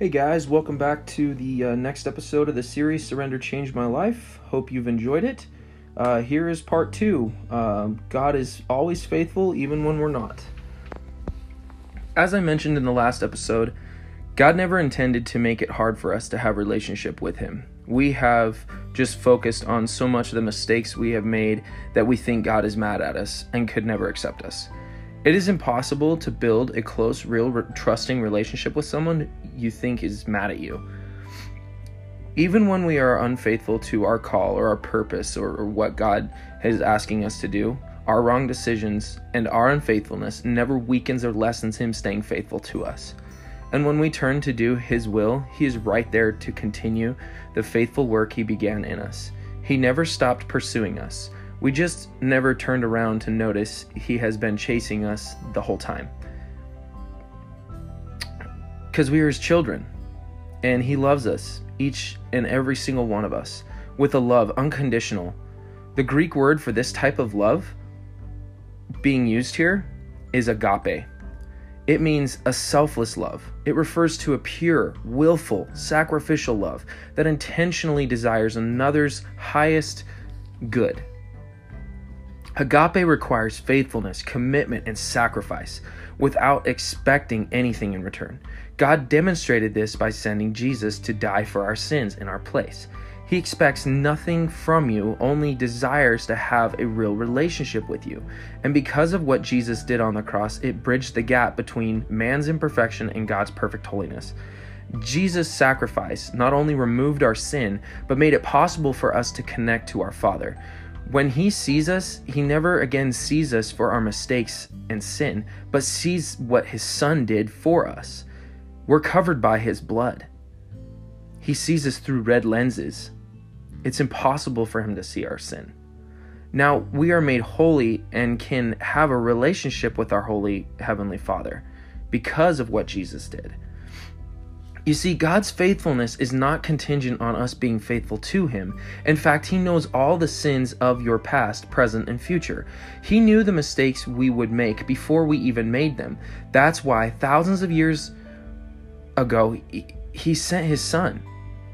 Hey guys, welcome back to the uh, next episode of the series Surrender Changed My Life. Hope you've enjoyed it. Uh, here is part two uh, God is always faithful even when we're not. As I mentioned in the last episode, God never intended to make it hard for us to have relationship with him. We have just focused on so much of the mistakes we have made that we think God is mad at us and could never accept us. It is impossible to build a close, real, re- trusting relationship with someone you think is mad at you. Even when we are unfaithful to our call or our purpose or, or what God is asking us to do, our wrong decisions and our unfaithfulness never weakens or lessens Him staying faithful to us. And when we turn to do His will, He is right there to continue the faithful work He began in us. He never stopped pursuing us. We just never turned around to notice he has been chasing us the whole time. Because we are his children, and he loves us, each and every single one of us, with a love unconditional. The Greek word for this type of love being used here is agape. It means a selfless love. It refers to a pure, willful, sacrificial love that intentionally desires another's highest good. Agape requires faithfulness, commitment, and sacrifice without expecting anything in return. God demonstrated this by sending Jesus to die for our sins in our place. He expects nothing from you, only desires to have a real relationship with you. And because of what Jesus did on the cross, it bridged the gap between man's imperfection and God's perfect holiness. Jesus' sacrifice not only removed our sin, but made it possible for us to connect to our Father. When he sees us, he never again sees us for our mistakes and sin, but sees what his son did for us. We're covered by his blood. He sees us through red lenses. It's impossible for him to see our sin. Now, we are made holy and can have a relationship with our holy heavenly Father because of what Jesus did. You see, God's faithfulness is not contingent on us being faithful to Him. In fact, He knows all the sins of your past, present, and future. He knew the mistakes we would make before we even made them. That's why, thousands of years ago, He sent His Son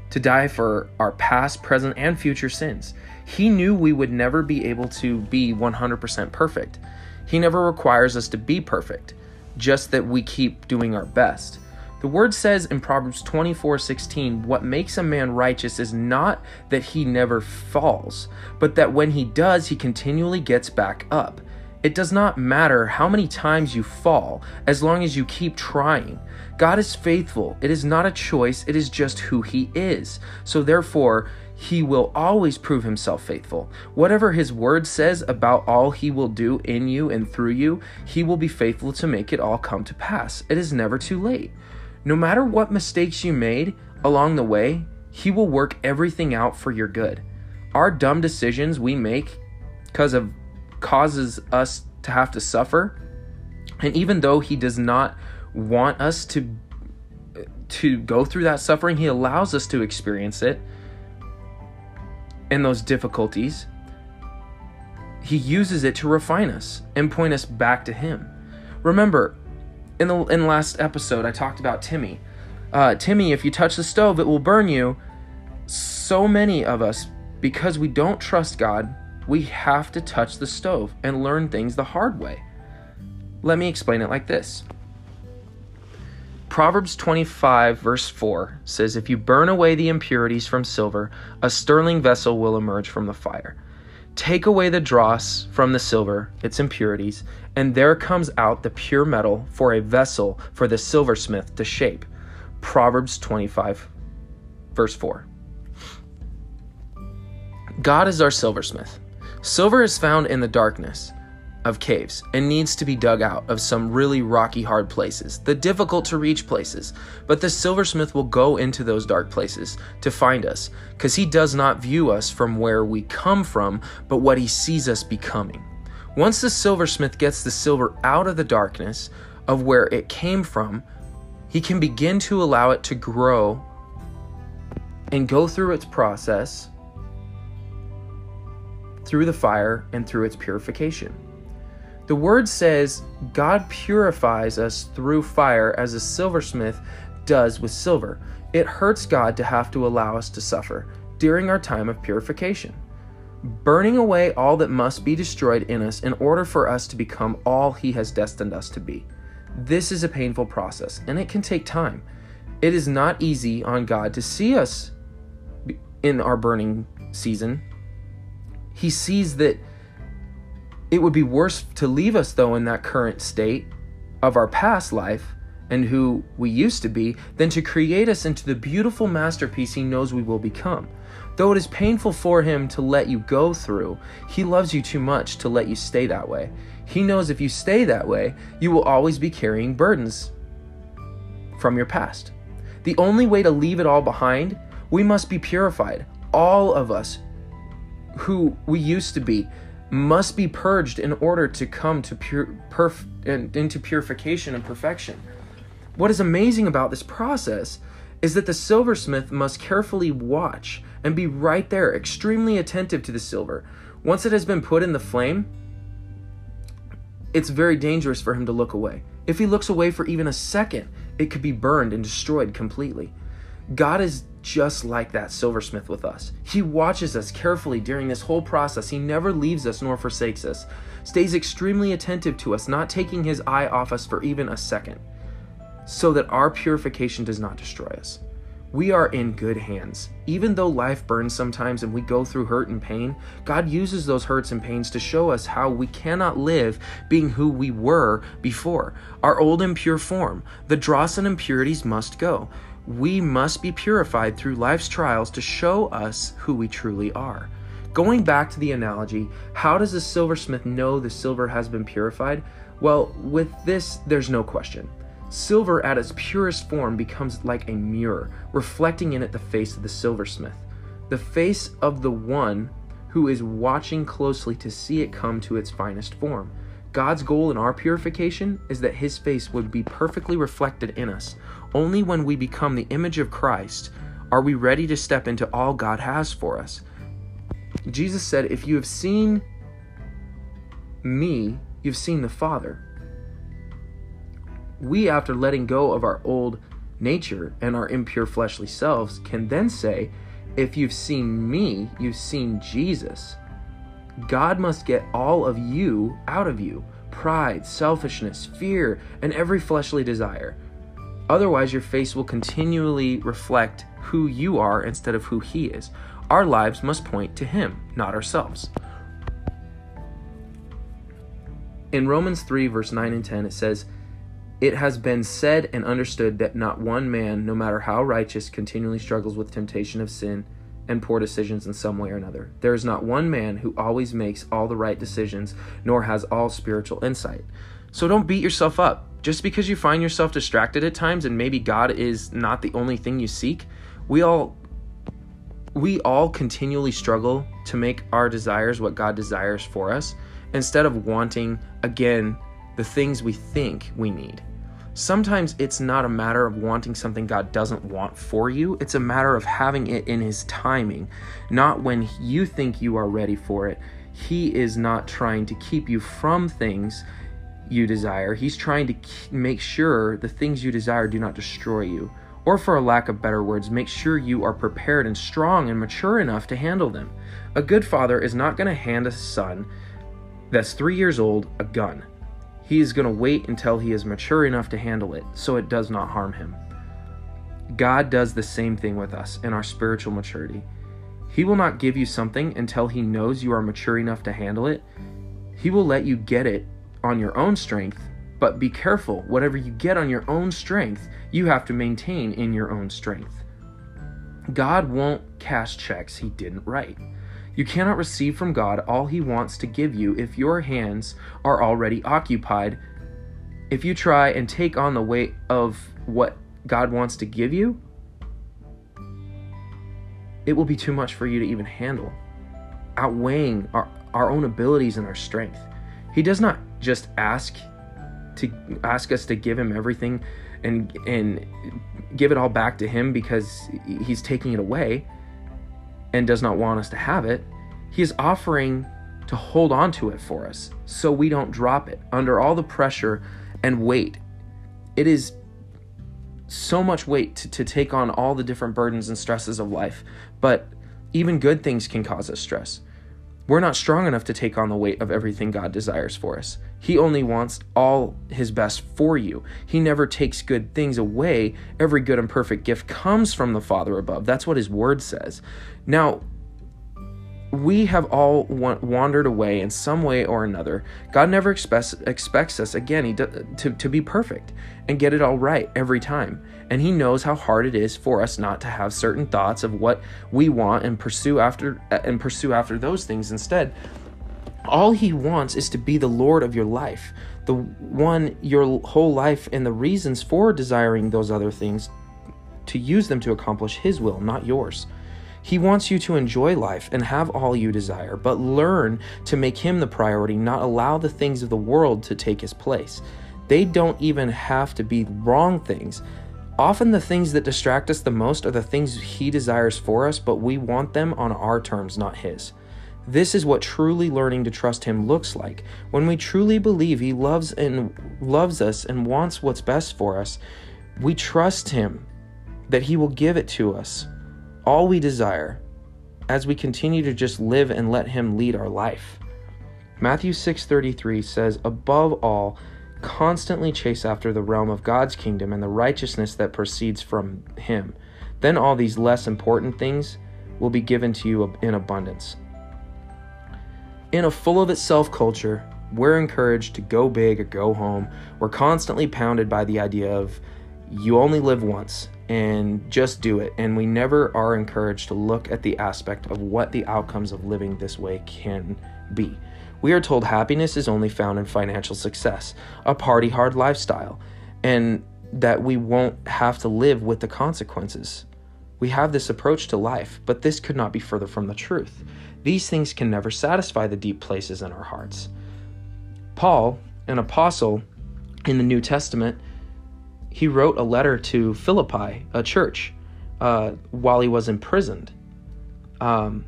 to die for our past, present, and future sins. He knew we would never be able to be 100% perfect. He never requires us to be perfect, just that we keep doing our best. The word says in Proverbs 24 16, what makes a man righteous is not that he never falls, but that when he does, he continually gets back up. It does not matter how many times you fall, as long as you keep trying. God is faithful. It is not a choice, it is just who he is. So therefore, he will always prove himself faithful. Whatever his word says about all he will do in you and through you, he will be faithful to make it all come to pass. It is never too late. No matter what mistakes you made along the way, He will work everything out for your good. Our dumb decisions we make because of causes us to have to suffer, and even though He does not want us to to go through that suffering, He allows us to experience it and those difficulties. He uses it to refine us and point us back to Him. Remember, in the in last episode I talked about Timmy. Uh, Timmy, if you touch the stove, it will burn you. So many of us, because we don't trust God, we have to touch the stove and learn things the hard way. Let me explain it like this. Proverbs 25, verse 4 says, If you burn away the impurities from silver, a sterling vessel will emerge from the fire. Take away the dross from the silver, its impurities, and there comes out the pure metal for a vessel for the silversmith to shape. Proverbs 25, verse 4. God is our silversmith. Silver is found in the darkness of caves and needs to be dug out of some really rocky, hard places, the difficult to reach places. But the silversmith will go into those dark places to find us, because he does not view us from where we come from, but what he sees us becoming. Once the silversmith gets the silver out of the darkness of where it came from, he can begin to allow it to grow and go through its process through the fire and through its purification. The word says God purifies us through fire as a silversmith does with silver. It hurts God to have to allow us to suffer during our time of purification, burning away all that must be destroyed in us in order for us to become all He has destined us to be. This is a painful process and it can take time. It is not easy on God to see us in our burning season. He sees that it would be worse to leave us, though, in that current state of our past life and who we used to be than to create us into the beautiful masterpiece He knows we will become. Though it is painful for Him to let you go through, He loves you too much to let you stay that way. He knows if you stay that way, you will always be carrying burdens from your past. The only way to leave it all behind, we must be purified. All of us who we used to be must be purged in order to come to pure perf- into purification and perfection. What is amazing about this process is that the silversmith must carefully watch and be right there, extremely attentive to the silver. Once it has been put in the flame, it's very dangerous for him to look away. If he looks away for even a second, it could be burned and destroyed completely. God is just like that silversmith with us. He watches us carefully during this whole process. He never leaves us nor forsakes us, stays extremely attentive to us, not taking his eye off us for even a second, so that our purification does not destroy us. We are in good hands. Even though life burns sometimes and we go through hurt and pain, God uses those hurts and pains to show us how we cannot live being who we were before. Our old impure form, the dross and impurities must go we must be purified through life's trials to show us who we truly are. Going back to the analogy, how does the silversmith know the silver has been purified? Well, with this, there's no question. Silver at its purest form becomes like a mirror, reflecting in it the face of the silversmith, the face of the one who is watching closely to see it come to its finest form. God's goal in our purification is that His face would be perfectly reflected in us. Only when we become the image of Christ are we ready to step into all God has for us. Jesus said, If you have seen me, you've seen the Father. We, after letting go of our old nature and our impure fleshly selves, can then say, If you've seen me, you've seen Jesus. God must get all of you out of you pride, selfishness, fear, and every fleshly desire. Otherwise, your face will continually reflect who you are instead of who He is. Our lives must point to Him, not ourselves. In Romans 3, verse 9 and 10, it says, It has been said and understood that not one man, no matter how righteous, continually struggles with temptation of sin and poor decisions in some way or another. There is not one man who always makes all the right decisions, nor has all spiritual insight. So don't beat yourself up. Just because you find yourself distracted at times and maybe God is not the only thing you seek, we all we all continually struggle to make our desires what God desires for us instead of wanting again the things we think we need. Sometimes it's not a matter of wanting something God doesn't want for you, it's a matter of having it in His timing, not when you think you are ready for it. He is not trying to keep you from things you desire, He's trying to make sure the things you desire do not destroy you. Or, for a lack of better words, make sure you are prepared and strong and mature enough to handle them. A good father is not going to hand a son that's three years old a gun. He is going to wait until he is mature enough to handle it so it does not harm him. God does the same thing with us in our spiritual maturity. He will not give you something until he knows you are mature enough to handle it. He will let you get it on your own strength, but be careful. Whatever you get on your own strength, you have to maintain in your own strength. God won't cash checks he didn't write. You cannot receive from God all He wants to give you if your hands are already occupied. If you try and take on the weight of what God wants to give you, it will be too much for you to even handle, outweighing our, our own abilities and our strength. He does not just ask to ask us to give him everything and and give it all back to him because he's taking it away and does not want us to have it, he is offering to hold on to it for us so we don't drop it under all the pressure and weight. It is so much weight to, to take on all the different burdens and stresses of life, but even good things can cause us stress. We're not strong enough to take on the weight of everything God desires for us. He only wants all His best for you. He never takes good things away. Every good and perfect gift comes from the Father above. That's what His Word says. Now, we have all wandered away in some way or another. God never expects, expects us, again, he to, to be perfect and get it all right every time. And He knows how hard it is for us not to have certain thoughts of what we want and pursue after and pursue after those things instead. All He wants is to be the Lord of your life, the one your whole life and the reasons for desiring those other things to use them to accomplish His will, not yours. He wants you to enjoy life and have all you desire, but learn to make Him the priority, not allow the things of the world to take His place. They don't even have to be wrong things. Often, the things that distract us the most are the things He desires for us, but we want them on our terms, not His. This is what truly learning to trust him looks like. When we truly believe he loves and loves us and wants what's best for us, we trust him that he will give it to us all we desire as we continue to just live and let him lead our life. Matthew 6:33 says, "Above all, constantly chase after the realm of God's kingdom and the righteousness that proceeds from him. Then all these less important things will be given to you in abundance." In a full of itself culture, we're encouraged to go big or go home. We're constantly pounded by the idea of you only live once and just do it. And we never are encouraged to look at the aspect of what the outcomes of living this way can be. We are told happiness is only found in financial success, a party hard lifestyle, and that we won't have to live with the consequences. We have this approach to life, but this could not be further from the truth. These things can never satisfy the deep places in our hearts. Paul, an apostle in the New Testament, he wrote a letter to Philippi, a church, uh, while he was imprisoned. Um,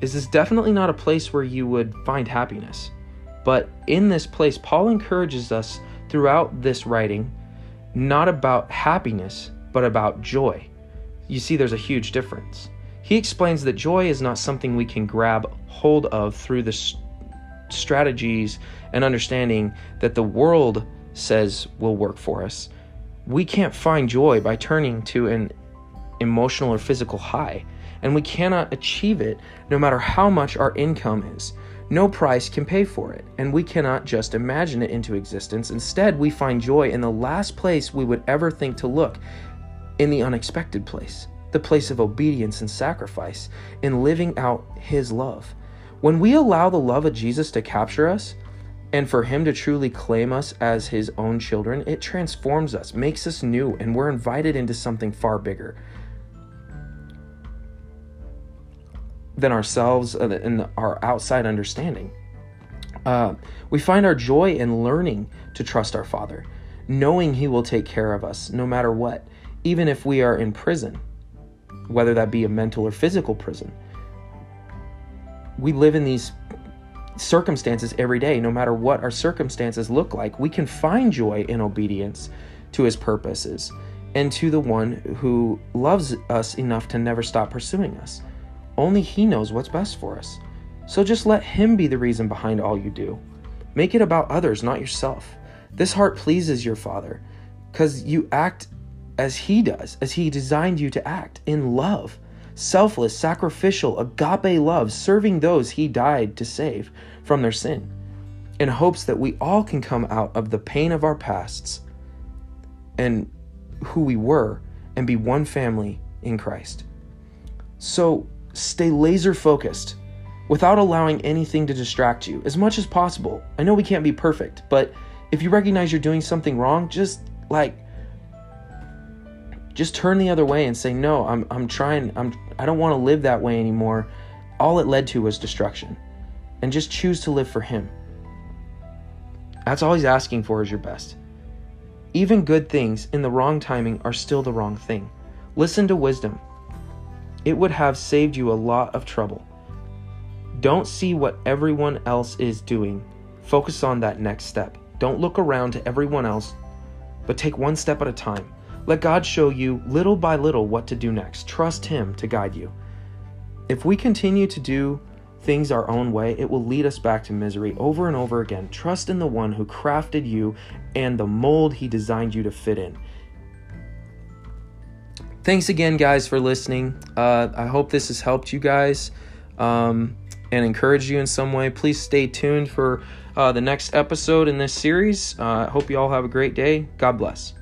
is this definitely not a place where you would find happiness? But in this place, Paul encourages us throughout this writing not about happiness, but about joy. You see, there's a huge difference. He explains that joy is not something we can grab hold of through the strategies and understanding that the world says will work for us we can't find joy by turning to an emotional or physical high, and we cannot achieve it no matter how much our income is. No price can pay for it, and we cannot just imagine it into existence. Instead, we find joy in the last place we would ever think to look in the unexpected place, the place of obedience and sacrifice, in living out His love. When we allow the love of Jesus to capture us, and for Him to truly claim us as His own children, it transforms us, makes us new, and we're invited into something far bigger than ourselves and our outside understanding. Uh, we find our joy in learning to trust our Father, knowing He will take care of us no matter what, even if we are in prison, whether that be a mental or physical prison. We live in these circumstances every day, no matter what our circumstances look like. We can find joy in obedience to his purposes and to the one who loves us enough to never stop pursuing us. Only he knows what's best for us. So just let him be the reason behind all you do. Make it about others, not yourself. This heart pleases your Father because you act as he does, as he designed you to act in love selfless, sacrificial, agape love, serving those he died to save from their sin, in hopes that we all can come out of the pain of our pasts and who we were and be one family in Christ. So stay laser focused without allowing anything to distract you as much as possible. I know we can't be perfect, but if you recognize you're doing something wrong, just like just turn the other way and say no i'm, I'm trying i'm i don't want to live that way anymore. All it led to was destruction. And just choose to live for him. That's all he's asking for is your best. Even good things in the wrong timing are still the wrong thing. Listen to wisdom. It would have saved you a lot of trouble. Don't see what everyone else is doing. Focus on that next step. Don't look around to everyone else, but take one step at a time. Let God show you little by little what to do next. Trust Him to guide you. If we continue to do things our own way, it will lead us back to misery over and over again. Trust in the one who crafted you and the mold he designed you to fit in. Thanks again, guys, for listening. Uh, I hope this has helped you guys um, and encouraged you in some way. Please stay tuned for uh, the next episode in this series. Uh, I hope you all have a great day. God bless.